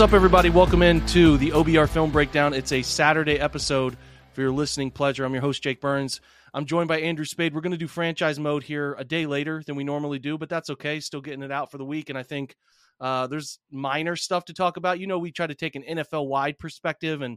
What's up, everybody? Welcome into the OBR Film Breakdown. It's a Saturday episode for your listening pleasure. I'm your host, Jake Burns. I'm joined by Andrew Spayde. We're going to do franchise mode here a day later than we normally do, but that's okay. Still getting it out for the week. And I think uh, there's minor stuff to talk about. You know, we try to take an NFL wide perspective and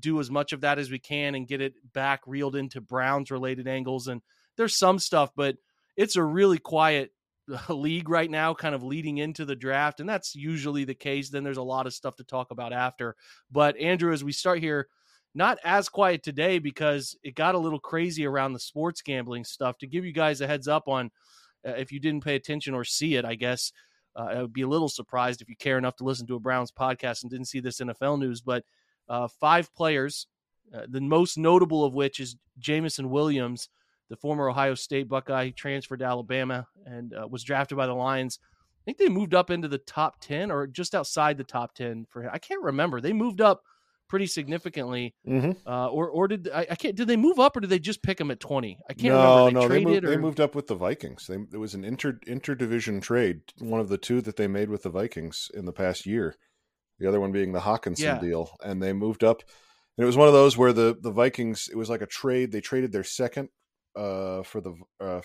do as much of that as we can and get it back reeled into Browns related angles. And there's some stuff, but it's a really quiet league right now, kind of leading into the draft, and that's usually the case. Then there's a lot of stuff to talk about after. But Andrew, as we start here, not as quiet today because it got a little crazy around the sports gambling stuff. To give you guys a heads up on, uh, if you didn't pay attention or see it, I guess uh, I would be a little surprised if you care enough to listen to a Browns podcast and didn't see this NFL news. But uh, five players, uh, the most notable of which is Jameson Williams the former Ohio State Buckeye, He transferred to Alabama and uh, was drafted by the Lions. I think they moved up into the top 10 or just outside the top 10 for him. I can't remember. They moved up pretty significantly. Mm-hmm. Uh, or or did I, I, can't did they move up or did they just pick him at 20? I can't no, remember. They no, they moved, or... they moved up with the Vikings. They, it was an inter interdivision trade, one of the two that they made with the Vikings in the past year. The other one being the Hockenson yeah. deal. And they moved up and it was one of those where the the Vikings it was like a trade. They traded their second uh, for the uh,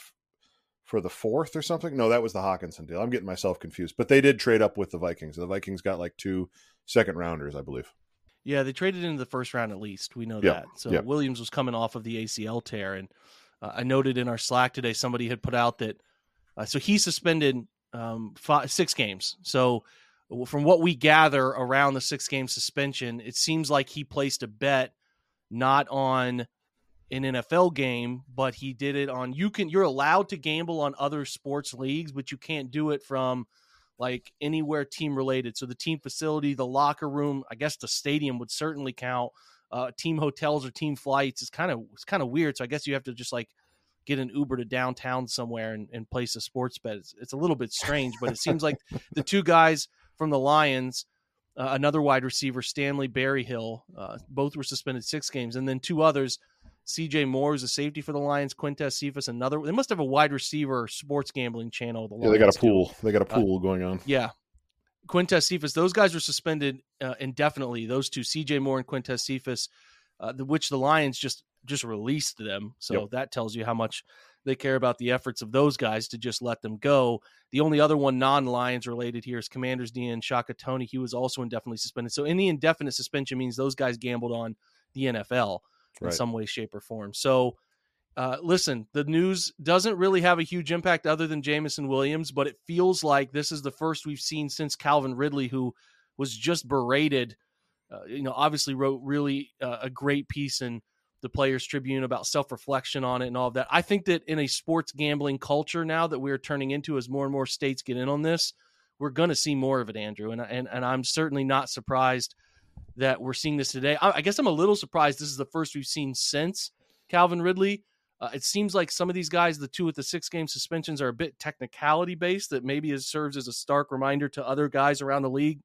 for the fourth or something. No, that was the Hockenson deal. I'm getting myself confused. But they did trade up with the Vikings. The Vikings got like two second rounders, I believe. Yeah, they traded into the first round at least. We know that. So. Williams was coming off of the ACL tear, and uh, I noted in our Slack today somebody had put out that uh, so he suspended um, five, six games. So from what we gather around the six game suspension, it seems like he placed a bet not on an NFL game, but he did it on you can you're allowed to gamble on other sports leagues, but you can't do it from like anywhere team related. So the team facility, the locker room, I guess the stadium would certainly count. Uh, team hotels or team flights is kind of it's kind of weird. So I guess you have to just like get an Uber to downtown somewhere and, and place a sports bet. It's, it's, a little bit strange, but it seems like the two guys from the Lions, uh, another wide receiver, Stanley Berryhill, uh, both were suspended six games, and then two others CJ Moore is a safety for the Lions. Quintez Cephus, another. They must have a wide receiver sports gambling channel. The yeah, they got a pool. Too. They got a uh, pool uh, going on. Yeah. Quintez Cephus, those guys were suspended uh, indefinitely. Those two, CJ Moore and Quintez Cephus, uh, the, which the Lions just just released them. So yep. that tells you how much they care about the efforts of those guys to just let them go. The only other one non-Lions related here is Commanders DN Shaka Toney. He was also indefinitely suspended. So any indefinite suspension means those guys gambled on the NFL in some way, shape, or form. So, uh, listen, the news doesn't really have a huge impact other than Jameson Williams, but it feels like this is the first we've seen since Calvin Ridley, who was just berated. Uh, you know, obviously wrote really uh, a great piece in the Players Tribune about self reflection on it and all of that. I think that in a sports gambling culture now that we're turning into, as more and more states get in on this, we're going to see more of it, Andrew. And and and I'm certainly not surprised that we're seeing this today. I, I, guess I'm a little surprised this is the first we've seen since Calvin Ridley. Uh, it seems like some of these guys, the two with the six game suspensions, are a bit technicality based. That maybe it serves as a stark reminder to other guys around the league.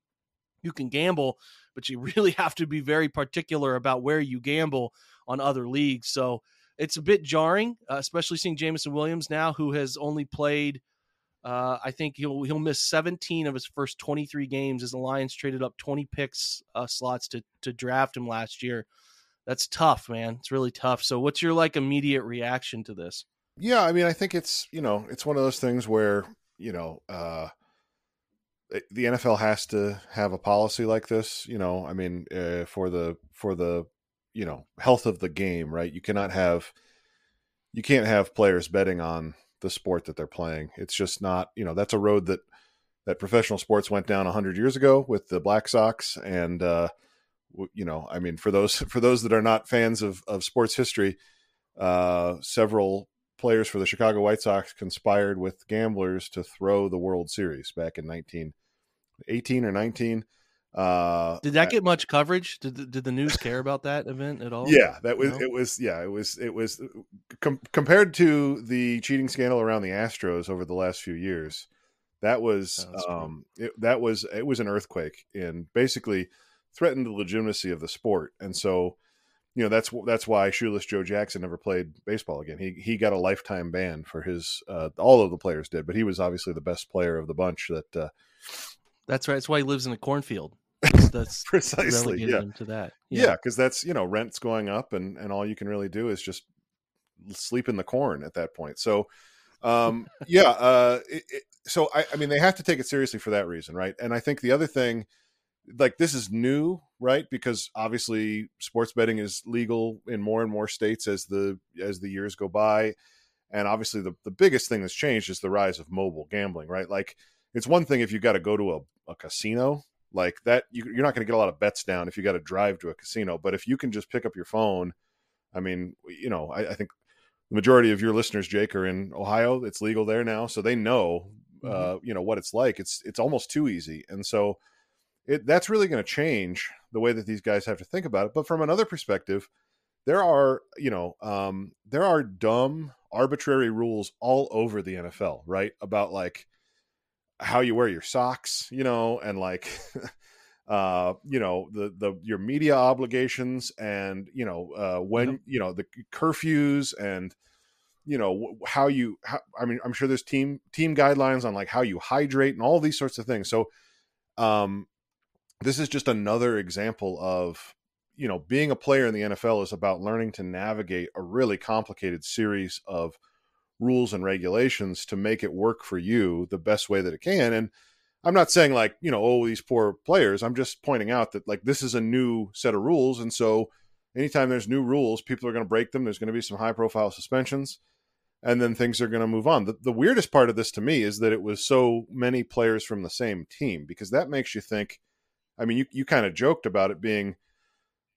You can gamble, but you really have to be very particular about where you gamble on other leagues. So it's a bit jarring, uh, especially seeing Jameson Williams now, who has only played. Uh, I think he'll he'll miss 17 of his first 23 games as the Lions traded up 20 picks uh, slots to to draft him last year. That's tough, man. It's really tough. So, what's your like immediate reaction to this? Yeah, I mean, I think it's you know it's one of those things where you know uh, the NFL has to have a policy like this. You know, I mean, uh, for the for the you know health of the game right you cannot have you can't have players betting on the sport that they're playing. It's just not you know that's a road that that professional sports went down 100 years ago with the black sox. And uh you know i mean for those for those that are not fans of of sports history uh several players for the chicago white sox conspired with gamblers to throw the world series back in 1918 or 19 uh, did that get much coverage? Did the, did the news care about that event at all? Yeah, that was no? it was yeah it was it was com- compared to the cheating scandal around the Astros over the last few years. That was um it, that was it was an earthquake and basically threatened the legitimacy of the sport. And so, you know that's that's why shoeless Joe Jackson never played baseball again. He he got a lifetime ban for his uh, all of the players did, but he was obviously the best player of the bunch that. Uh, that's right. That's why he lives in a cornfield. That's, precisely yeah. to that. Yeah, because yeah, that's you know rent's going up, and and all you can really do is just sleep in the corn at that point. So, um, yeah. Uh, it, it, so I, I mean, they have to take it seriously for that reason, right? And I think the other thing, like this is new, right? Because obviously sports betting is legal in more and more states as the as the years go by, and obviously the the biggest thing that's changed is the rise of mobile gambling, right? Like it's one thing if you got to go to a, a casino like that you, are not going to get a lot of bets down if you got to drive to a casino but if you can just pick up your phone i mean you know I, I, think the majority of your listeners jake are in ohio. It's legal there now so they know mm-hmm. uh, you know what it's like. It's it's almost too easy and so it that's really going to change the way that these guys have to think about it. But from another perspective there are you know um, there are dumb arbitrary rules all over the nfl right? About like how you wear your socks, you know, and like uh you know the the your media obligations and you know uh when yep. you know the curfews and you know how you how, i mean i'm sure there's team team guidelines on like how you hydrate and all these sorts of things so um this is just another example of you know being a player in the nfl is about learning to navigate a really complicated series of rules and regulations to make it work for you the best way that it can. And I'm not saying like, you know, oh, these poor players. I'm just pointing out that like this is a new set of rules. And so anytime there's new rules, people are going to break them. There's going to be some high profile suspensions and then things are going to move on. The, the weirdest part of this to me is that it was so many players from the same team because that makes you think. I mean, you, you kind of joked about it being,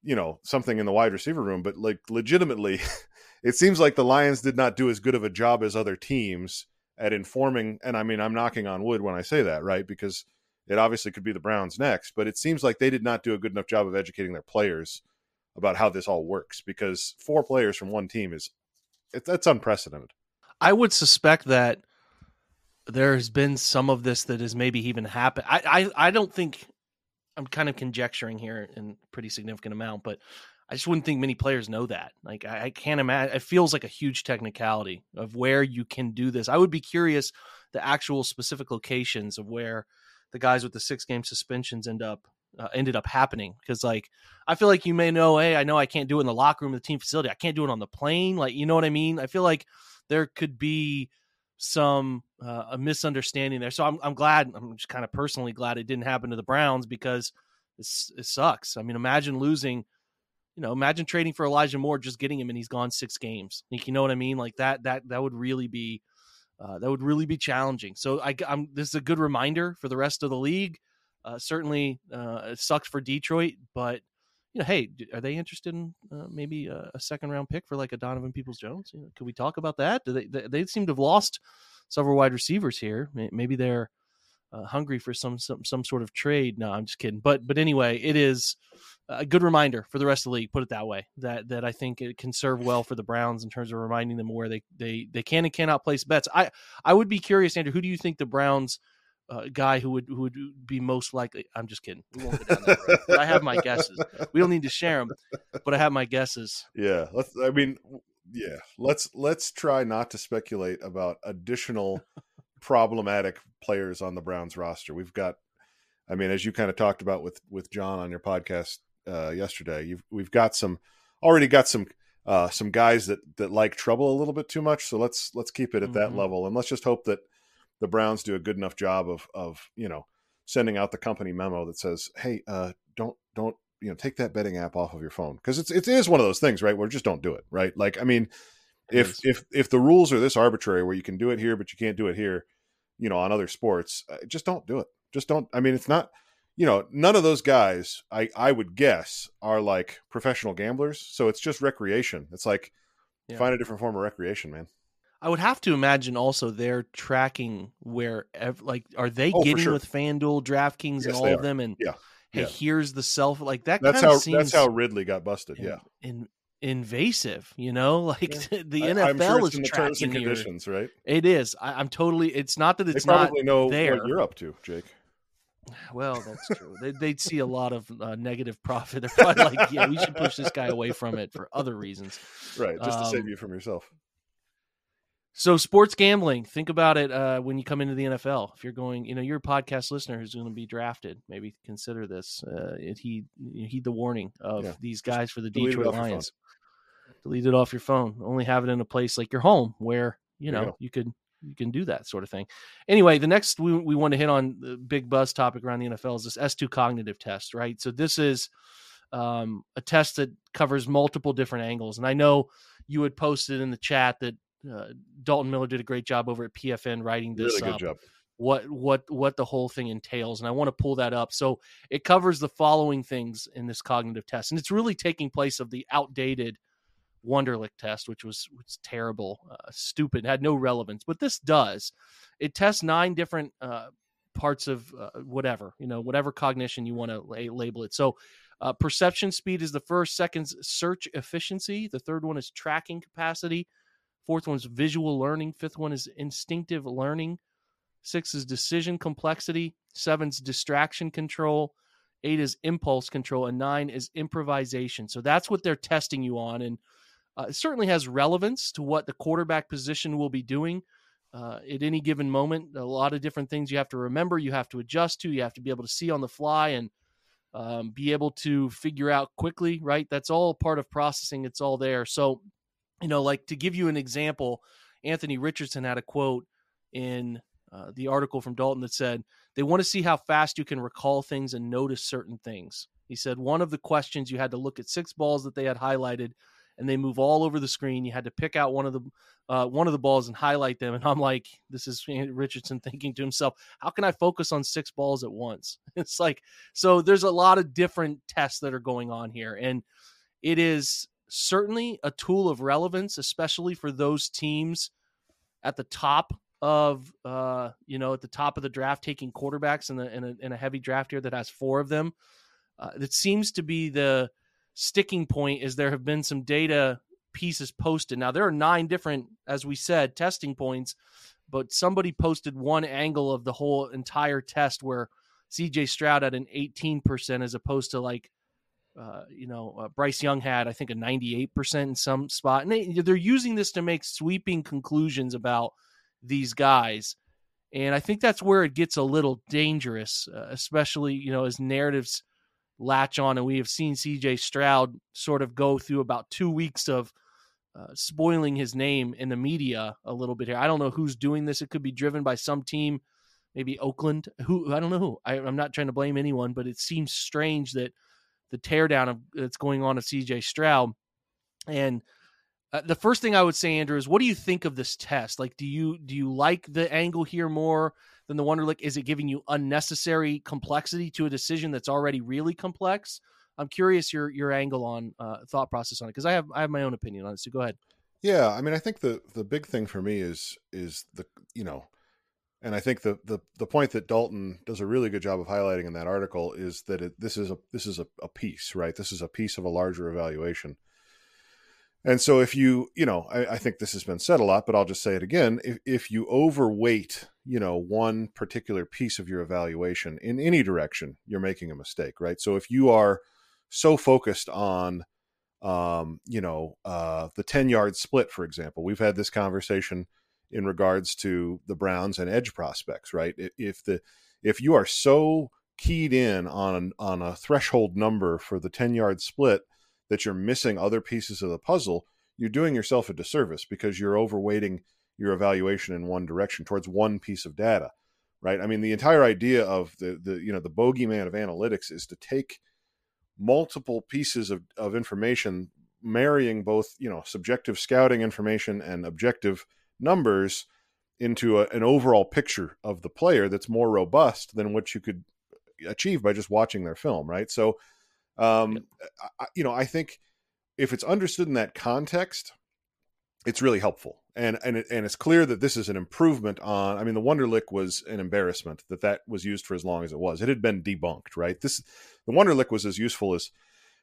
you know, something in the wide receiver room, but like legitimately, it seems like the Lions did not do as good of a job as other teams at informing. And I mean, I'm knocking on wood when I say that, right? Because it obviously could be the Browns next, but it seems like they did not do a good enough job of educating their players about how this all works because four players from one team is it, that's unprecedented. I would suspect that there has been some of this that has maybe even happened. I, I, I don't think I'm kind of conjecturing here in pretty significant amount, but I just wouldn't think many players know that. Like I, I can't imagine. It feels like a huge technicality of where you can do this. I would be curious the actual specific locations of where the guys with the six game suspensions end up uh, ended up happening because like I feel like you may know, hey, I know I can't do it in the locker room, of the team facility. I can't do it on the plane. Like you know what I mean? I feel like there could be some uh, a misunderstanding there. So I'm I'm glad. I'm just kind of personally glad it didn't happen to the Browns because it sucks. I mean, imagine losing you know, imagine trading for Elijah Moore, just getting him, and he's gone six games. Like, you know what I mean? Like that, that, that would really be, uh, that would really be challenging. So I, am this is a good reminder for the rest of the league. Uh, certainly, uh, it sucks for Detroit, but you know, hey, are they interested in uh, maybe a, a, second round pick for like a Donovan Peoples Jones? You know, could we talk about that? Do they, they, they seem to have lost several wide receivers here. Maybe they're uh, hungry for some some some sort of trade. No, I'm just kidding. But but anyway, it is a good reminder for the rest of the league. Put it that way. That that I think it can serve well for the Browns in terms of reminding them where they they they can and cannot place bets. I I would be curious, Andrew. Who do you think the Browns? Uh, guy who would who would be most likely. I'm just kidding. We won't go down that road. I have my guesses. We don't need to share them, but I have my guesses. Yeah, let's. I mean, yeah. Let's let's try not to speculate about additional problematic players on the Browns roster. We've got. I mean, as you kind of talked about with with John on your podcast uh, yesterday, you've we've got some already got some uh, some guys that that like trouble a little bit too much. So let's let's keep it at mm-hmm. that level, and let's just hope that the Browns do a good enough job of of you know sending out the company memo that says, "Hey, uh, don't don't you know take that betting app off of your phone," because it's it is one of those things, right? Where just don't do it, right? Like, I mean, if if if the rules are this arbitrary, where you can do it here but you can't do it here, you know, on other sports, uh, just don't do it. Just don't. I mean, it's not. You know, none of those guys, I I would guess, are like professional gamblers. So it's just recreation. It's like yeah. find a different form of recreation, man. I would have to imagine also they're tracking where, like, are they oh, getting sure. with FanDuel, DraftKings, yes, and all of them? And yeah, hey, yeah. here's the self like that. That's how that's how Ridley got busted. In, yeah, in, invasive. You know, like yeah. the NFL sure is tracking conditions, right? It is. I, am totally. It's not that it's they probably know there. what you're up to, Jake. Well, that's true. they, would see a lot of uh, negative profit. They're probably like, "Yeah, we should push this guy away from it for other reasons." Right, just um, to save um, you from yourself. So sports gambling, think about it uh, when you come into the NFL. If you're going, you know, you're a podcast listener who's going to be drafted, maybe consider this. Uh, heed heed the warning of yeah. these guys for the Detroit Lions. Delete it off your phone. Only have it in a place like your home where you know you could you can do that sort of thing. Anyway, the next we we want to hit on the big buzz topic around the NFL is this S2 cognitive test, right? So this is um, a test that covers multiple different angles, and I know you had posted in the chat that uh, Dalton Miller did a great job over at PFN writing this really good up. Job. What what what the whole thing entails, and I want to pull that up. So it covers the following things in this cognitive test, and it's really taking place of the outdated Wonderlic test, which was was terrible, uh, stupid, had no relevance. But this does. It tests nine different uh, parts of uh, whatever you know, whatever cognition you want to la- label it. So. Uh, perception speed is the first. Second, search efficiency. The third one is tracking capacity. Fourth one's visual learning. Fifth one is instinctive learning. Six is decision complexity. Seven's distraction control. Eight is impulse control. And nine is improvisation. So that's what they're testing you on. And uh, it certainly has relevance to what the quarterback position will be doing uh, at any given moment. A lot of different things you have to remember, you have to adjust to, you have to be able to see on the fly and um, be able to figure out quickly, right? That's all part of processing. It's all there. So you know, like to give you an example, Anthony Richardson had a quote in uh, the article from Dalton that said, they want to see how fast you can recall things and notice certain things. He said, one of the questions you had to look at six balls that they had highlighted and they move all over the screen. You had to pick out one of the uh, one of the balls and highlight them. And I'm like, this is Richardson thinking to himself, how can I focus on six balls at once? It's like so. There's a lot of different tests that are going on here, and it is certainly a tool of relevance, especially for those teams at the top of uh, you know at the top of the draft taking quarterbacks in, the, in, a, in a heavy draft here that has four of them. Uh, it seems to be the sticking point is there have been some data pieces posted. Now there are nine different, as we said, testing points, but somebody posted one angle of the whole entire test where CJ Stroud at an 18% as opposed to like uh, you know, uh, Bryce Young had, I think, a 98% in some spot. And they, they're using this to make sweeping conclusions about these guys. And I think that's where it gets a little dangerous, uh, especially, you know, as narratives latch on. And we have seen CJ Stroud sort of go through about two weeks of uh, spoiling his name in the media a little bit here. I don't know who's doing this. It could be driven by some team, maybe Oakland. Who I don't know who. I, I'm not trying to blame anyone, but it seems strange that the teardown of that's going on of CJ Stroud. And uh, the first thing I would say, Andrew, is what do you think of this test? Like, do you do you like the angle here more than the Wonderlic? Is it giving you unnecessary complexity to a decision that's already really complex? I'm curious your your angle on uh, thought process on it because I have I have my own opinion on it. So go ahead. Yeah, I mean, I think the the big thing for me is is the you know And I think the, the the point that Dalton does a really good job of highlighting in that article is that it, this is a this is a, a piece, right? This is a piece of a larger evaluation. And so if you, you know, I, I, think this has been said a lot, but I'll just say it again. If, if you overweight, you know, one particular piece of your evaluation in any direction, you're making a mistake, right? So if you are so focused on, um, you know, uh, the 10 yard split, for example, we've had this conversation in regards to the Browns and edge prospects, right? If the, if you are so keyed in on, on a threshold number for the 10 yard split, that you're missing other pieces of the puzzle, you're doing yourself a disservice because you're overweighting your evaluation in one direction towards one piece of data, right? I mean, the entire idea of the the you know the bogeyman of analytics is to take multiple pieces of, of information, marrying both you know subjective scouting information and objective numbers into a, an overall picture of the player that's more robust than what you could achieve by just watching their film, right? So um, I, you know, I think if it's understood in that context, it's really helpful. And and it, and it's clear that this is an improvement on. I mean, the Wonderlic was an embarrassment that that was used for as long as it was. It had been debunked, right? This the Wonderlic was as useful as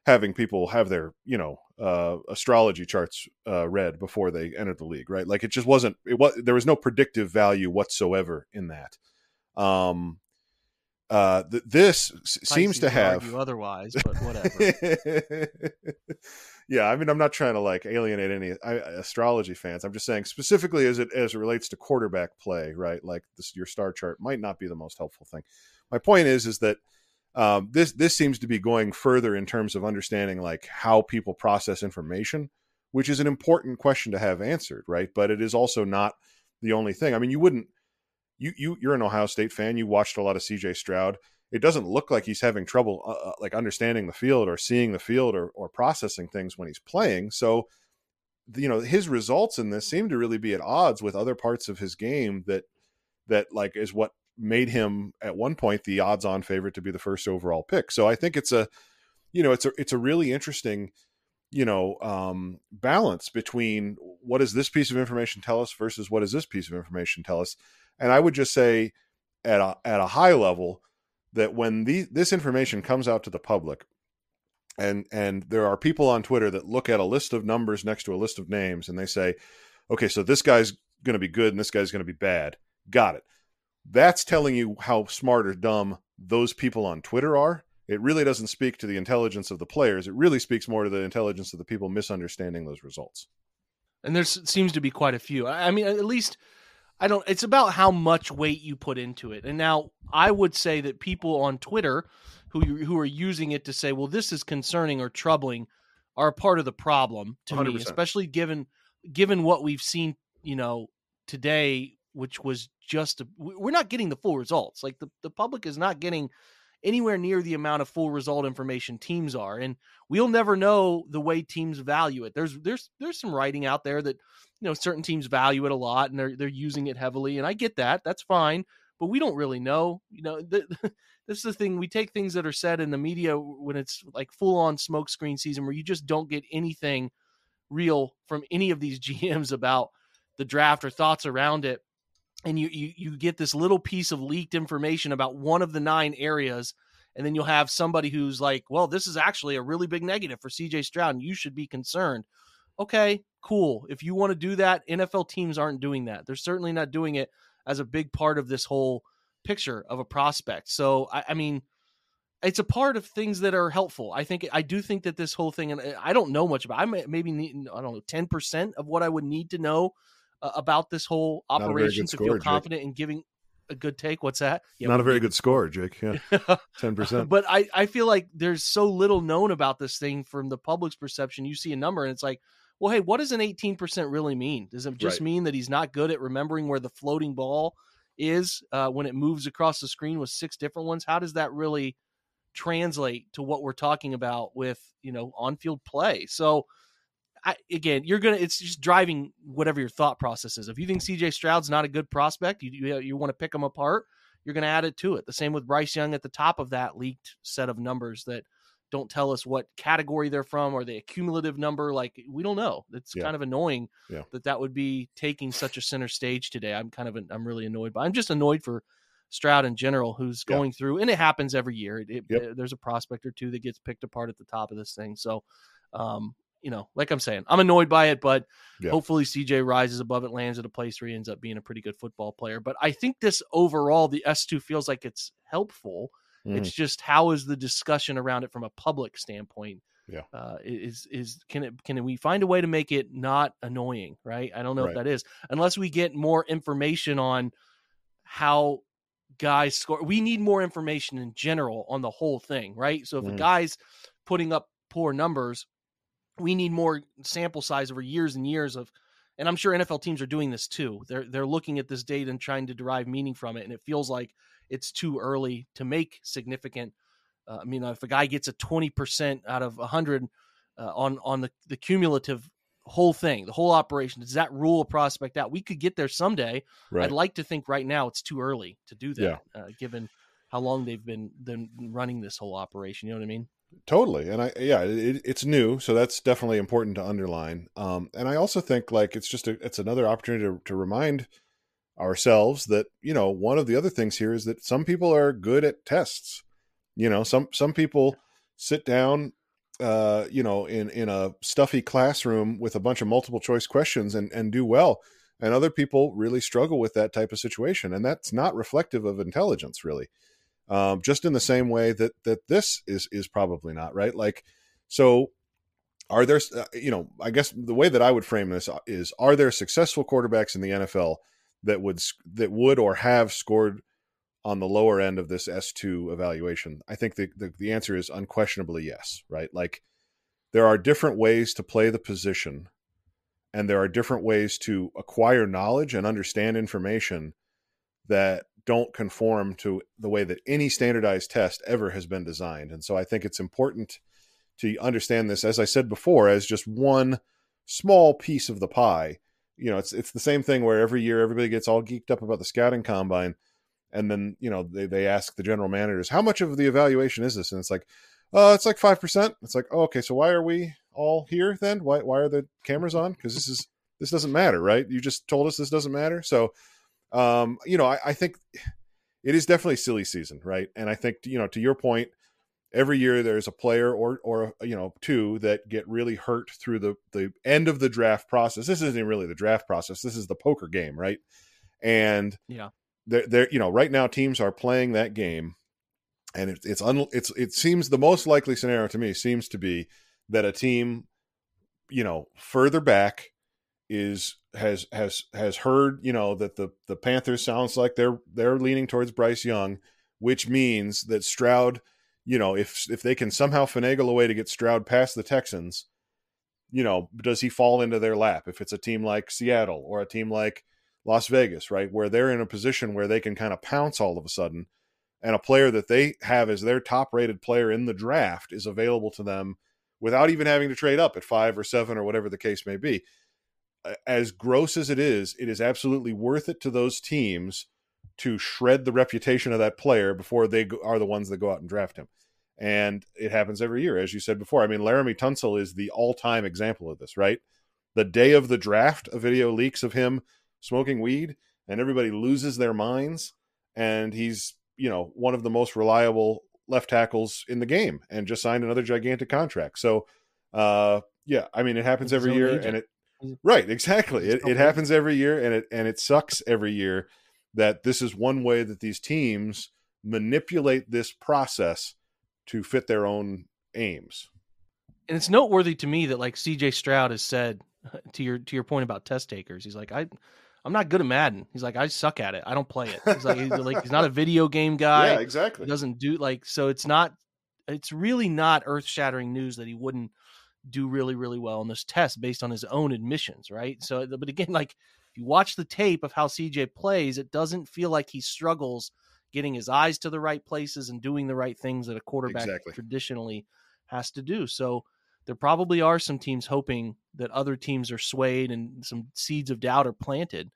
having people have their you know uh, astrology charts uh, read before they entered the league, right? Like it just wasn't. It was there was no predictive value whatsoever in that. Um, uh, th- this seems to have otherwise, but whatever. yeah, I mean, I'm not trying to like alienate any I, astrology fans. I'm just saying specifically as it as it relates to quarterback play, right? Like this, your star chart might not be the most helpful thing. My point is, is that um, this this seems to be going further in terms of understanding like how people process information, which is an important question to have answered, right? But it is also not the only thing. I mean, you wouldn't you you you're an Ohio State fan. You watched a lot of C.J. Stroud. It doesn't look like he's having trouble uh, uh, like understanding the field or seeing the field or or processing things when he's playing. So, you know, his results in this seem to really be at odds with other parts of his game that that like is what made him at one point the odds-on favorite to be the first overall pick. So I think it's a you know, it's a it's a really interesting you know um, balance between what does this piece of information tell us versus what does this piece of information tell us and I would just say at a, at a high level that when the, this information comes out to the public, and and there are people on Twitter that look at a list of numbers next to a list of names and they say, okay, so this guy's going to be good and this guy's going to be bad. Got it. That's telling you how smart or dumb those people on Twitter are. It really doesn't speak to the intelligence of the players. It really speaks more to the intelligence of the people misunderstanding those results. And there seems to be quite a few. I mean, at least I don't. It's about how much weight you put into it. And now I would say that people on Twitter who who are using it to say, "Well, this is concerning or troubling," are a part of the problem to 100%. me, especially given given what we've seen, you know, today, which was just a, we're not getting the full results. Like the the public is not getting anywhere near the amount of full result information teams are and we'll never know the way teams value it there's there's there's some writing out there that you know certain teams value it a lot and they're they're using it heavily and I get that that's fine but we don't really know you know the, this is the thing we take things that are said in the media when it's like full on smokescreen season where you just don't get anything real from any of these GMs about the draft or thoughts around it and you, you you get this little piece of leaked information about one of the nine areas and then you'll have somebody who's like well this is actually a really big negative for CJ Stroud and you should be concerned okay cool if you want to do that NFL teams aren't doing that they're certainly not doing it as a big part of this whole picture of a prospect so I, I mean it's a part of things that are helpful. I think I do think that this whole thing, and uh, I don't know much about. I may, maybe need I don't know ten percent of what I would need to know uh, about this whole operation to score, feel confident Jake. in giving a good take. What's that? Yeah, Not a very good score, Jake. Yeah, ten percent. but I I feel like there's so little known about this thing from the public's perception. You see a number and it's like, well, hey, what does an 18% really mean? Does it just right. mean that he's not good at remembering where the floating ball is uh, when it moves across the screen with six different ones? How does that really translate to what we're talking about with you know on field play? So I, again, you're gonna. It's just driving whatever your thought process is. If you think C.J. Stroud's not a good prospect, you you, you want to pick him apart. You're going to add it to it. The same with Bryce Young at the top of that leaked set of numbers that don't tell us what category they're from or the cumulative number. Like we don't know. It's yeah. kind of annoying yeah. that that would be taking such a center stage today. I'm kind of I'm really annoyed, but I'm just annoyed for Stroud in general, who's going yeah. through, and it happens every year. It, yep. there's a prospect or two that gets picked apart at the top of this thing. So, um, you know, like I'm saying, I'm annoyed by it, but yeah. hopefully CJ rises above it, lands at a place where he ends up being a pretty good football player. But I think this overall, the S2 feels like it's helpful. Mm. It's just how is the discussion around it from a public standpoint? Yeah, uh, is is can it can we find a way to make it not annoying? Right? I don't know right. if that is unless we get more information on how guys score. We need more information in general on the whole thing, right? So if mm. a guy's putting up poor numbers we need more sample size over years and years of and I'm sure NFL teams are doing this too. They're they're looking at this data and trying to derive meaning from it, and it feels like it's too early to make significant. Uh, I mean, if a guy gets a 20 percent out of 100 uh, on on the the cumulative whole thing, the whole operation, does that rule a prospect out? We could get there someday. Right. I'd like to think right now it's too early to do that, yeah. uh, given how long they've been been running this whole operation. You know what I mean? Totally, and I yeah, it, it's new, so that's definitely important to underline. Um, and I also think like it's just a, it's another opportunity to, to remind ourselves that you know one of the other things here is that some people are good at tests. You know, some some people sit down, uh, you know, in in a stuffy classroom with a bunch of multiple choice questions and and do well, and other people really struggle with that type of situation, and that's not reflective of intelligence, really um, just in the same way that that this is is probably not right. Like, so are there? Uh, you know, I guess the way that I would frame this uh, is: Are there successful quarterbacks in the NFL that would that would or have scored on the lower end of this S two evaluation? I think the, the the answer is unquestionably yes. Right, like there are different ways to play the position and there are different ways to acquire knowledge and understand information that don't conform to the way that any standardized test ever has been designed. And so I think it's important to understand this, as I said before, as just one small piece of the pie. You know, it's it's the same thing where every year everybody gets all geeked up about the scouting combine, and then you know they they ask the general managers how much of the evaluation is this, and it's like, oh, it's like five percent. It's like, oh, okay, so why are we all here then? Why why are the cameras on? Because this is this doesn't matter, right? You just told us this doesn't matter, so um, you know, I, I think it is definitely silly season, right? And I think you know, to your point, every year there's a player or or you know two that get really hurt through the the end of the draft process. This isn't really the draft process. This is the poker game, right? And yeah, they're, they're you know right now teams are playing that game, and it, it's un, it's it seems the most likely scenario to me seems to be that a team, you know, further back is has has has heard you know that the the Panthers sounds like they're they're leaning towards Bryce Young, which means that Stroud, you know, if if they can somehow finagle a way to get Stroud past the Texans, you know, does he fall into their lap? If it's a team like Seattle or a team like Las Vegas, right, where they're in a position where they can kind of pounce all of a sudden, and a player that they have as their top rated player in the draft is available to them without even having to trade up at five or seven or whatever the case may be as gross as it is, it is absolutely worth it to those teams to shred the reputation of that player before they are the ones that go out and draft him. And it happens every year, as you said before. I mean, Laremy Tunsil is the all-time example of this, right? The day of the draft, a video leaks of him smoking weed, and everybody loses their minds. And he's, you know, one of the most reliable left tackles in the game, and just signed another gigantic contract. So, uh, yeah, I mean, it happens every year, agent. and it Right, exactly. It, it happens every year, and it and it sucks every year that this is one way that these teams manipulate this process to fit their own aims. And it's noteworthy to me that like CJ Stroud has said to your to your point about test takers, he's like I I'm not good at Madden. He's like I suck at it. I don't play it. He's like he's like he's not a video game guy. Yeah, exactly. He doesn't do like so it's not it's really not earth-shattering news that he wouldn't do really really well in this test based on his own admissions right? So but again like if you watch the tape of how cj plays it doesn't feel like he struggles getting his eyes to the right places and doing the right things that a quarterback exactly. traditionally has to do. So there probably are some teams hoping that other teams are swayed and some seeds of doubt are planted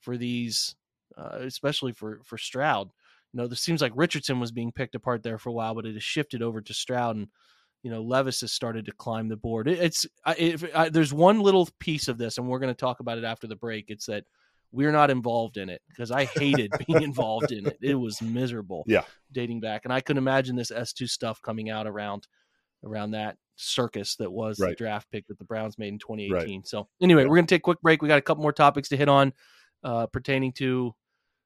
for these uh, especially for for stroud. You know, this seems like Richardson was being picked apart there for a while, but it has shifted over to Stroud, and you know Levis has started to climb the board. It, it's if, I, there's one little piece of this, and we're going to talk about it after the break. It's that we're not involved in it because I hated being involved in it. It was miserable. Yeah, dating back, and I couldn't imagine this S two stuff coming out around around that circus that was right. the draft pick that the Browns made in 2018. Right. So anyway, yeah. we're going to take a quick break. We got a couple more topics to hit on uh, pertaining to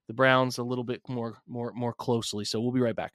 the Browns a little bit more more more closely. So we'll be right back.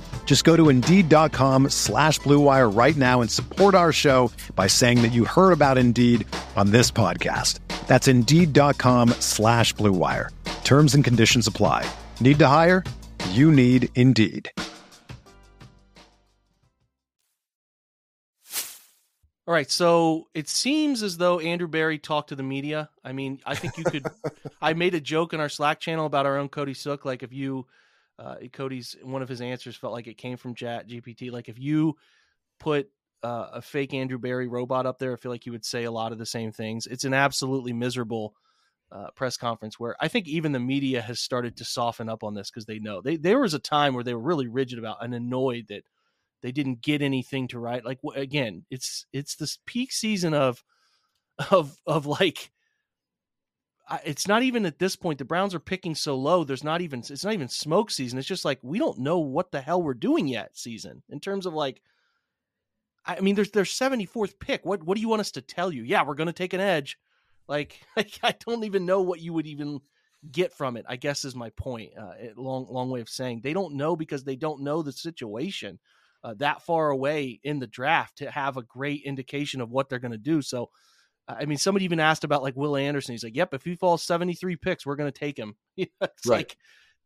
Just go to Indeed.com slash BlueWire right now and support our show by saying that you heard about Indeed on this podcast. That's Indeed.com slash BlueWire. Terms and conditions apply. Need to hire? You need Indeed. All right, so it seems as though Andrew Berry talked to the media. I mean, I think you could. I made a joke in our Slack channel about our own Cody Sook. Like, if you, uh, Cody's one of his answers felt like it came from Chat GPT. Like, if you put uh, a fake Andrew Berry robot up there, I feel like you would say a lot of the same things. It's an absolutely miserable uh, press conference where I think even the media has started to soften up on this because they know they there was a time where they were really rigid about and annoyed that they didn't get anything to write. Like again, it's it's this peak season of of of like it's not even at this point the browns are picking so low there's not even it's not even smoke season. It's just like we don't know what the hell we're doing yet season in terms of like i mean there's their 74th pick. What what do you want us to tell you? Yeah we're going to take an edge. Like, like i don't even know what you would even get from it i guess is my point uh, long long way of saying they don't know because they don't know the situation uh, that far away in the draft to have a great indication of what they're going to do. So, I mean, somebody even asked about like Will Anderson. He's like, "Yep, if he falls 73 picks, we're going to take him." it's right. like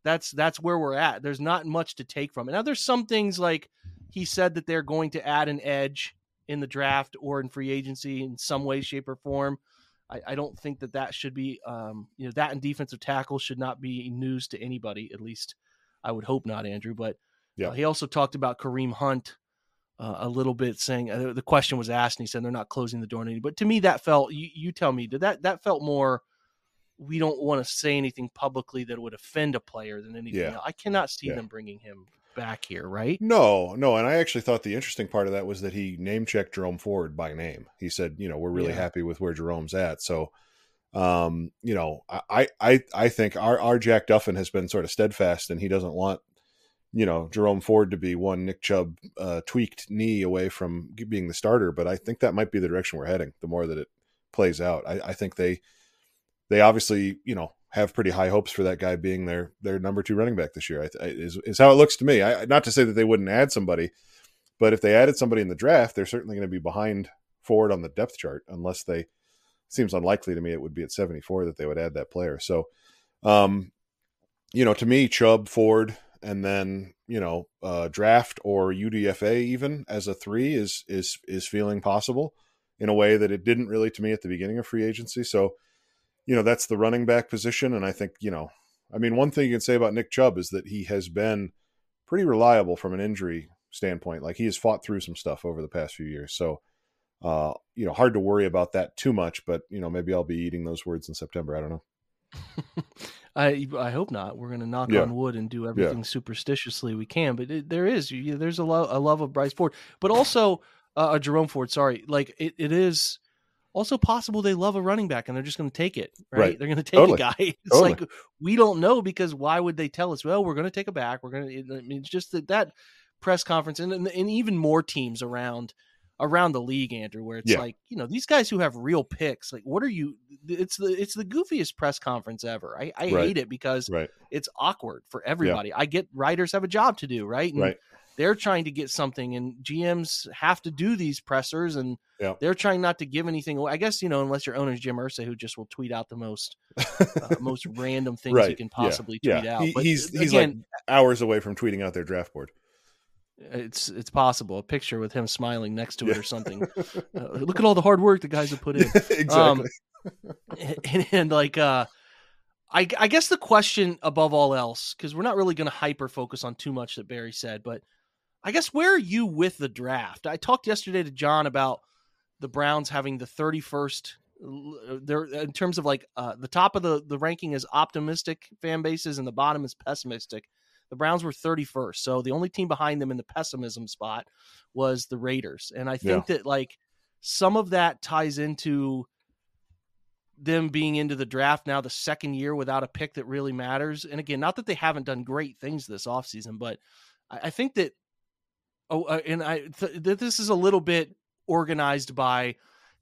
that's that's where we're at. There's not much to take from it. Now, there's some things like he said that they're going to add an edge in the draft or in free agency in some way, shape, or form. I, I don't think that that should be, um, you know, that and defensive tackle should not be news to anybody. At least, I would hope not, Andrew. But yeah. Uh, he also talked about Kareem Hunt uh, a little bit, saying uh, the question was asked, and he said they're not closing the door on any. But to me, that felt you, you tell me did that that felt more. We don't want to say anything publicly that would offend a player than anything. Yeah. Else. I cannot see yeah. them bringing him back here, right? No, no. And I actually thought the interesting part of that was that he name checked Jerome Ford by name. He said, you know, we're really yeah. happy with where Jerome's at. So, um, you know, I, I, I think our, our Jack Duffin has been sort of steadfast and he doesn't want you know Jerome Ford to be one Nick Chubb uh, tweaked knee away from being the starter, but I think that might be the direction we're heading. The more that it plays out, I, I think they they obviously you know have pretty high hopes for that guy being their their number two running back this year. I, I, is is how it looks to me. I, not to say that they wouldn't add somebody, but if they added somebody in the draft, they're certainly going to be behind Ford on the depth chart unless they. Seems unlikely to me it would be at 74 that they would add that player. So, um, you know, to me, Chubb, Ford, and then you know uh, draft or UDFA even as a three is is is feeling possible in a way that it didn't really to me at the beginning of free agency. So you know that's the running back position, and I think you know I mean one thing you can say about Nick Chubb is that he has been pretty reliable from an injury standpoint. Like he has fought through some stuff over the past few years, so. Uh, you know, hard to worry about that too much, but you know, maybe I'll be eating those words in September. I don't know. I I hope not. We're going to knock yeah. on wood and do everything yeah. superstitiously we can. But it, there is you, there's a love a love of Bryce Ford, but also uh, a Jerome Ford. Sorry, like it, it is also possible they love a running back and they're just going to take it. Right? right. They're going to take totally. a guy. It's totally. like we don't know because why would they tell us? Well, we're going to take a back. We're going to. I mean, it's just that that press conference and, and, and even more teams around around the league, Andrew, where it's Yeah. like, you know, these guys who have real picks, like what are you it's the it's the goofiest press conference ever. I, I Right. hate it because Right. it's awkward for everybody. I get writers have a job to do, right? And Right. they're trying to get something and GMs have to do these pressers and Yeah. they're trying not to give anything away. I guess, you know, unless your owner's Jim Irsay who just will tweet out the most uh, most random things you can possibly Yeah. tweet out. He- But he's he's like hours away from tweeting out their draft board. It's it's possible. A picture with him smiling next to it Yeah. or something. Uh, look at all the hard work the guys have put in. exactly. Um, and, and like uh I, I guess the question above all else because we're not really going to hyper focus on too much that Berry said but i guess where are you with the draft i talked yesterday to john about the browns having the 31st uh, there in terms of like uh, the top of the the ranking is optimistic fan bases and the bottom is pessimistic the browns were 31st so the only team behind them in the pessimism spot was the raiders and i think that like some of that ties into them being into the draft now the second year without a pick that really matters. And again, not that they haven't done great things this offseason, but I, I think that oh uh, and I th- that this is a little bit organized by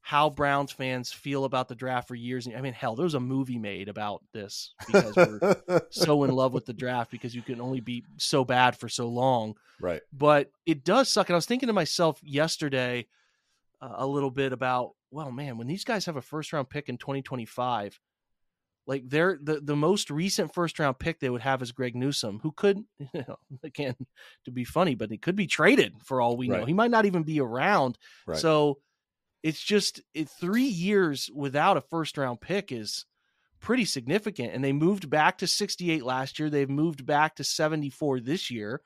how Browns fans feel about the draft for years. I mean, hell, there was a movie made about this because we're so in love with the draft because you can only be so bad for so long right. but it does suck. And I was thinking to myself yesterday uh, a little bit about, well, man, when these guys have a first round pick in 2025, like they're the, the most recent first round pick they would have is Greg Newsome, who could, you know, again, to be funny, but he could be traded for all we know. He might not even be around. Right. So it's just it, three years without a first round pick is pretty significant. And they moved back to 68 last year. They've moved back to 74 this year.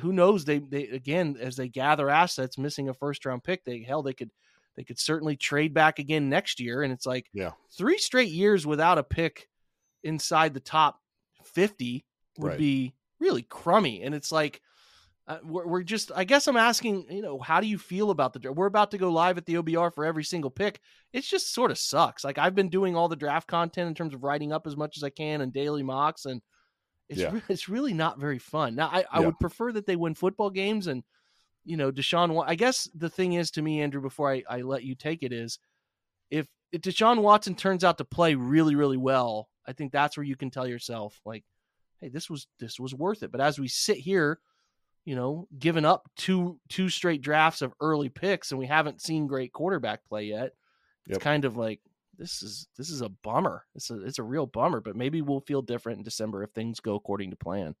Who knows? They they again as they gather assets, missing a first round pick. They hell they could they could certainly trade back again next year. And it's like Yeah. three straight years without a pick inside the top 50 would Right. be really crummy. And it's like uh, we're, we're just i guess i'm asking you know how do you feel about the draft we're about to go live at the obr for every single pick it's just sort of sucks like i've been doing all the draft content in terms of writing up as much as i can and daily mocks and it's, Yeah. re- it's really not very fun now i, I Yeah. would prefer that they win football games and you know deshaun i guess the thing is to me andrew before i, I let you take it is if, if deshaun watson turns out to play really really well i think that's where you can tell yourself like hey this was this was worth it but as we sit here you know, given up two two straight drafts of early picks and we haven't seen great quarterback play yet. It's Yep. kind of like this is this is a bummer. It's a it's a real bummer, but maybe we'll feel different in December if things go according to plan.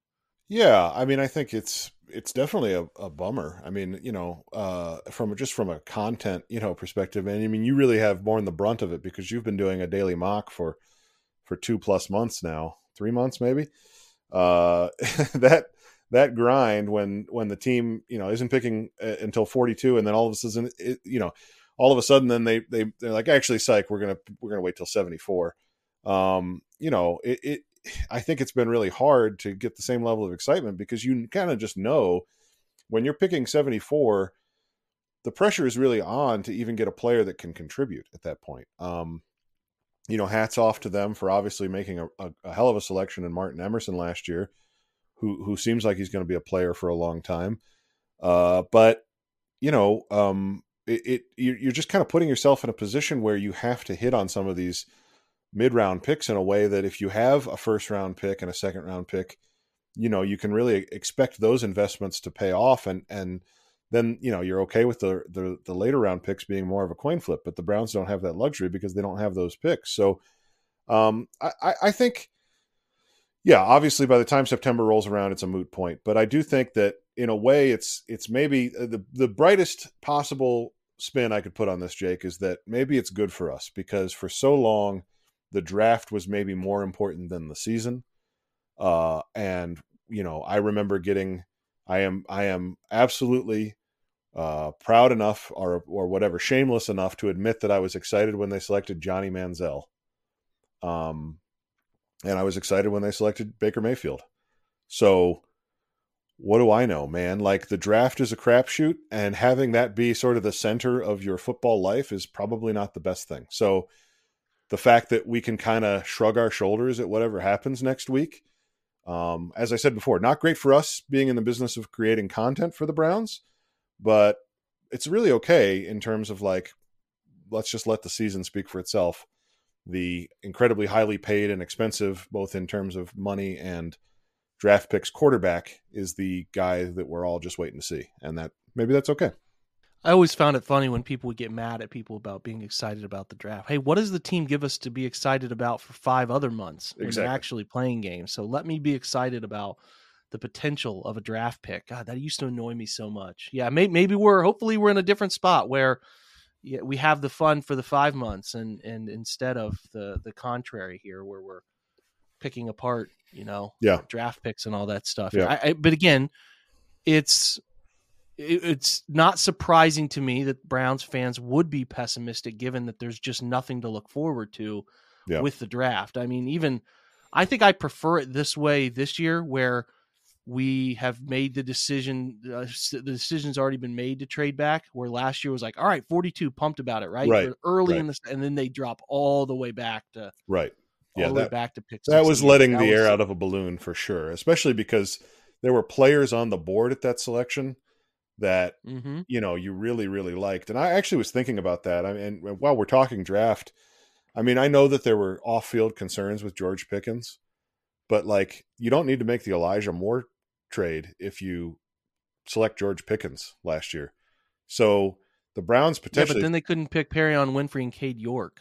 Yeah, I mean, I think it's it's definitely a, a bummer. I mean, you know, uh, from just from a content, you know, perspective, and I mean, you really have borne the brunt of it because you've been doing a daily mock for for two plus months now, three months maybe. Uh, that that grind when when the team you know isn't picking uh, until forty two, and then all of a sudden, it, you know, all of a sudden, then they they they're like, actually, psych, we're gonna we're gonna wait till seventy four. Um, you know, it, it I think it's been really hard to get the same level of excitement because you kind of just know when you're picking 74, the pressure is really on to even get a player that can contribute at that point. Um, you know, hats off to them for obviously making a, a, a hell of a selection in Martin Emerson last year, who who seems like he's going to be a player for a long time. Uh, but you know, um, it, it you- you're just kind of putting yourself in a position where you have to hit on some of these mid round picks in a way that if you have a first round pick and a second round pick, you know, you can really expect those investments to pay off and and then, you know, you're okay with the the, the later round picks being more of a coin flip, but the Browns don't have that luxury because they don't have those picks. So um I- I think yeah, obviously by the time September rolls around, it's a moot point. But I do think that in a way it's it's maybe uh, the the brightest possible spin I could put on this, Jake, is that maybe it's good for us because for so long the draft was maybe more important than the season. Uh, and you know, I remember getting, I am, I am absolutely uh, proud enough, or or whatever, shameless enough to admit that I was excited when they selected Johnny Manziel. Um, and I was excited when they selected Baker Mayfield. So, what do I know, man? Like the draft is a crapshoot, and having that be sort of the center of your football life is probably not the best thing. So, the fact that we can kind of shrug our shoulders at whatever happens next week. Um, as I said before, not great for us being in the business of creating content for the Browns, but it's really okay in terms of like let's just let the season speak for itself. The incredibly highly paid and expensive, both in terms of money and draft picks quarterback, is the guy that we're all just waiting to see. And that maybe that's okay. I always found it funny when people would get mad at people about being excited about the draft. Hey, what does the team give us to be excited about for five other months when exactly. they're actually playing games? So let me be excited about the potential of a draft pick. God, that used to annoy me so much. Yeah, may, maybe we're hopefully we're in a different spot where yeah, we have the fun for the five months and and instead of the the contrary here where we're picking apart, you know, yeah, draft picks and all that stuff. Yeah. I, I, but again, it's it's not surprising to me that Browns fans would be pessimistic given that there's just nothing to look forward to yeah. with the draft. I mean, even I think I prefer it this way this year where we have made the decision uh, the decision's already been made to trade back where last year was like all right 42 pumped about it right, right. early right. in the and then they drop all the way back to right yeah that, back to pick that was letting that the was, air out of a balloon for sure especially because there were players on the board at that selection that mm-hmm. you know you really really liked and i actually was thinking about that i mean while we're talking draft i mean i know that there were off-field concerns with george pickens but like you don't need to make the elijah moore trade if you select George Pickens last year. So the Browns potentially. Yeah, but then they couldn't pick Perrion Winfrey and Cade York.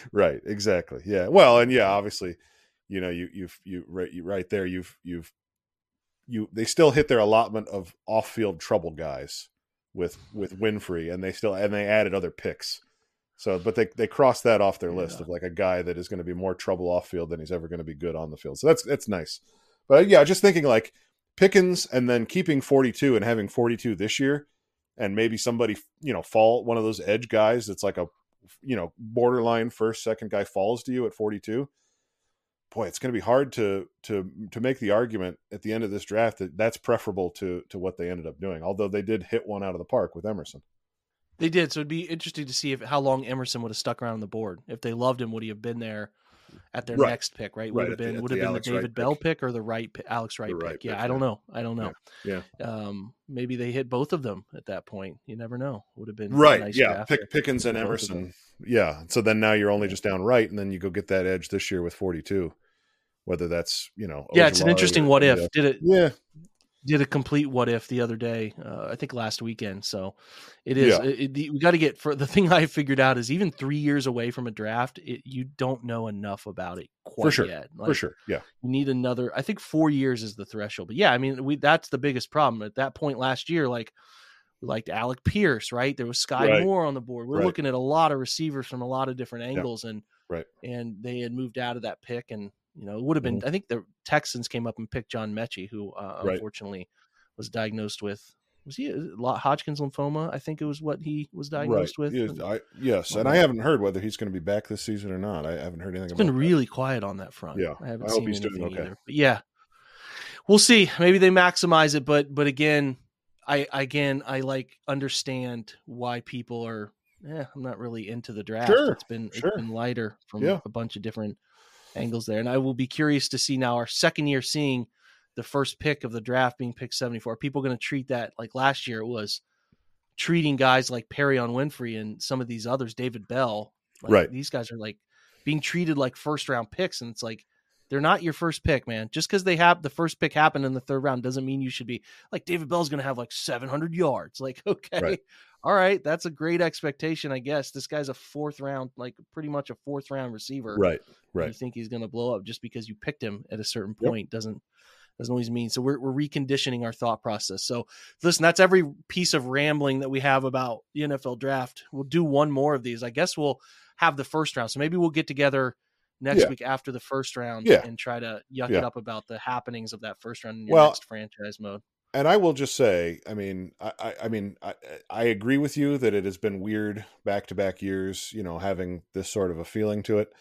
right. Exactly. Yeah. Well, and yeah, obviously, you know, you you've you right you right there. You've you've you they still hit their allotment of off field trouble guys with with Winfrey, and they still and they added other picks. So, but they they crossed that off their list yeah. of like a guy that is going to be more trouble off field than he's ever going to be good on the field. So that's that's nice. But yeah, just thinking like Pickens and then keeping 42 and having 42 this year, and maybe somebody you know fall one of those edge guys that's like a you know borderline first second guy falls to you at 42 boy it's going to be hard to to to make the argument at the end of this draft that that's preferable to to what they ended up doing although they did hit one out of the park with emerson they did. So it'd be interesting to see if how long Emerson would have stuck around on the board. If they loved him, would he have been there at their right. next pick? Right? Would right, have been the, would have been the David Wright Bell pick. pick. or the right Alex Wright, pick? Yeah, pick, I don't know. I don't know. Yeah. yeah. Um, maybe they hit both of them at that point. You never know. Would have been right. Nice yeah. Pick, Pickens and Emerson. Yeah. So then now you're only just down right, and then you go get that edge this year with 42. Whether that's you know yeah, it's an interesting what if. Did it? Yeah did a complete what if the other day, uh, I think last weekend. So it is, yeah. it, it, we got to get for the thing I figured out is even three years away from a draft, it, you don't know enough about it quite for sure. yet. Like, for sure. Yeah. You need another, I think four years is the threshold. But yeah, I mean, we, that's the biggest problem at that point last year. Like, we liked Alec Pierce, right? There was Skyy right. Moore on the board. We're right. looking at a lot of receivers from a lot of different angles, yeah. and right, and they had moved out of that pick, and you know, it would have been. Mm-hmm. I think the Texans came up and picked John Metchie, who uh, right. unfortunately was diagnosed with was he Hodgkin's lymphoma? I think it was what he was diagnosed right. with. I, yes, and I haven't heard whether he's going to be back this season or not. I haven't heard anything. About It's been really that. quiet on that front. Yeah, I haven't I seen anything okay. either. But yeah, we'll see. Maybe they maximize it, but but again, I again I like understand why people are. Yeah, I'm not really into the draft. Sure, it's been sure. it's been lighter from yeah. a bunch of different angles there, and I will be curious to see now our second year seeing the first pick of the draft being picked 74. Are people going to treat that like last year it was treating guys like Perrion Winfrey and some of these others, David Bell. Like, right. These guys are like being treated like first round picks. And it's like, they're not your first pick, man. Just because they have the first pick happened in the third round doesn't mean you should be like David Bell's going to have like 700 yards. Like, okay, right. All right, that's a great expectation, I guess. This guy's a fourth round, like pretty much a fourth round receiver. Right, right. You think he's going to blow up just because you picked him at a certain point yep. doesn't doesn't always mean. So we're, we're reconditioning our thought process. So listen, that's every piece of rambling that we have about the NFL draft. We'll do one more of these. I guess we'll have the first round. So maybe we'll get together next yeah. week after the first round yeah. and try to yuck yeah. it up about the happenings of that first round in your well, next franchise mode. And I will just say, I mean, I, I, mean, I, I agree with you that it has been weird back to back years, you know, having this sort of a feeling to it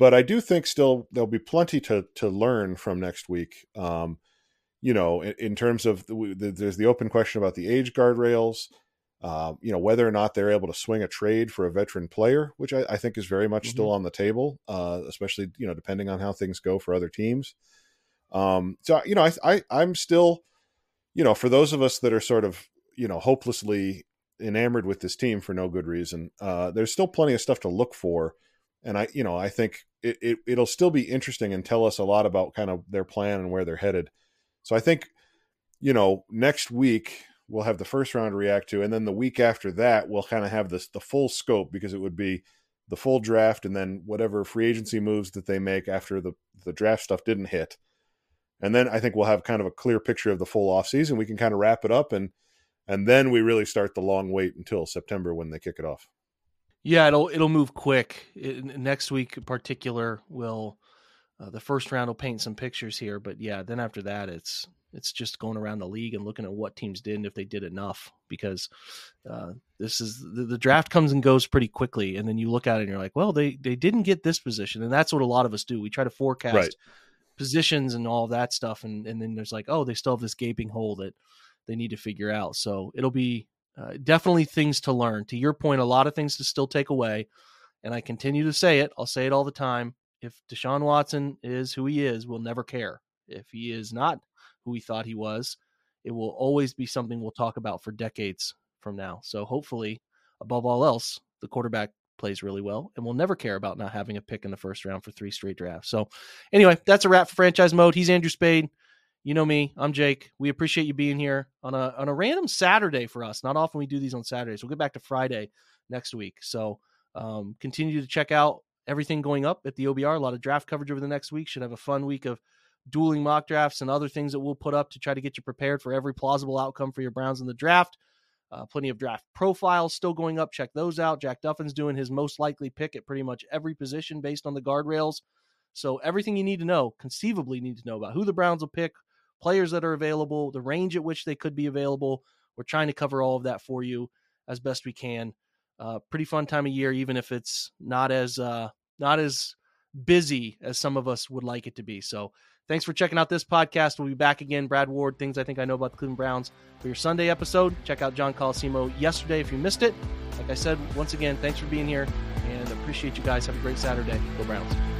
but I do think still there'll be plenty to to learn from next week. Um, you know, in, in terms of the, the, there's the open question about the age guardrails. Uh, you know whether or not they're able to swing a trade for a veteran player, which I, I think is very much mm-hmm. still on the table, uh, especially you know depending on how things go for other teams. Um, so you know, I, I I'm still you know, for those of us that are sort of, you know, hopelessly enamored with this team for no good reason, uh, there's still plenty of stuff to look for. And I, you know, I think it, it, it'll still be interesting and tell us a lot about kind of their plan and where they're headed. So I think, you know, next week we'll have the first round to react to, and then the week after that we'll kind of have this the full scope because it would be the full draft and then whatever free agency moves that they make after the the draft stuff didn't hit. And then I think we'll have kind of a clear picture of the full off season. We can kind of wrap it up and and then we really start the long wait until September when they kick it off. Yeah, it'll it'll move quick. It, next week in particular will uh, the first round will paint some pictures here, but yeah, then after that it's it's just going around the league and looking at what teams did and if they did enough because uh, this is the, the, draft comes and goes pretty quickly and then you look at it and you're like well they they didn't get this position and that's what a lot of us do we try to forecast right. Positions and all that stuff and and then there's like oh they still have this gaping hole that they need to figure out so it'll be uh, definitely things to learn to your point a lot of things to still take away and i continue to say it i'll say it all the time if deshaun watson is who he is we'll never care if he is not who we thought he was. It will always be something we'll talk about for decades from now. So hopefully, above all else, the quarterback plays really well and we'll never care about not having a pick in the first round for three straight drafts. So anyway, that's a wrap for franchise mode. He's Andrew Spayde. You know me. I'm Jake. We appreciate you being here on a on a random Saturday for us. Not often we do these on Saturdays. We'll get back to Friday next week. So um, continue to check out everything going up at the OBR. A lot of draft coverage over the next week. Should have a fun week of dueling mock drafts and other things that we'll put up to try to get you prepared for every plausible outcome for your Browns in the draft. Uh, plenty of draft profiles still going up. Check those out. Jack Duffin's doing his most likely pick at pretty much every position based on the guardrails. So everything you need to know, conceivably need to know about who the Browns will pick, players that are available, the range at which they could be available. We're trying to cover all of that for you as best we can. Uh, pretty fun time of year, even if it's not as uh, not as busy as some of us would like it to be. So Thanks for checking out this podcast. We'll be back again. Brad Ward, things I think I know about the Cleveland Browns for your Sunday episode. Check out John Colosimo yesterday if you missed it. Like I said, once again, thanks for being here and appreciate you guys. Have a great Saturday. Go Browns.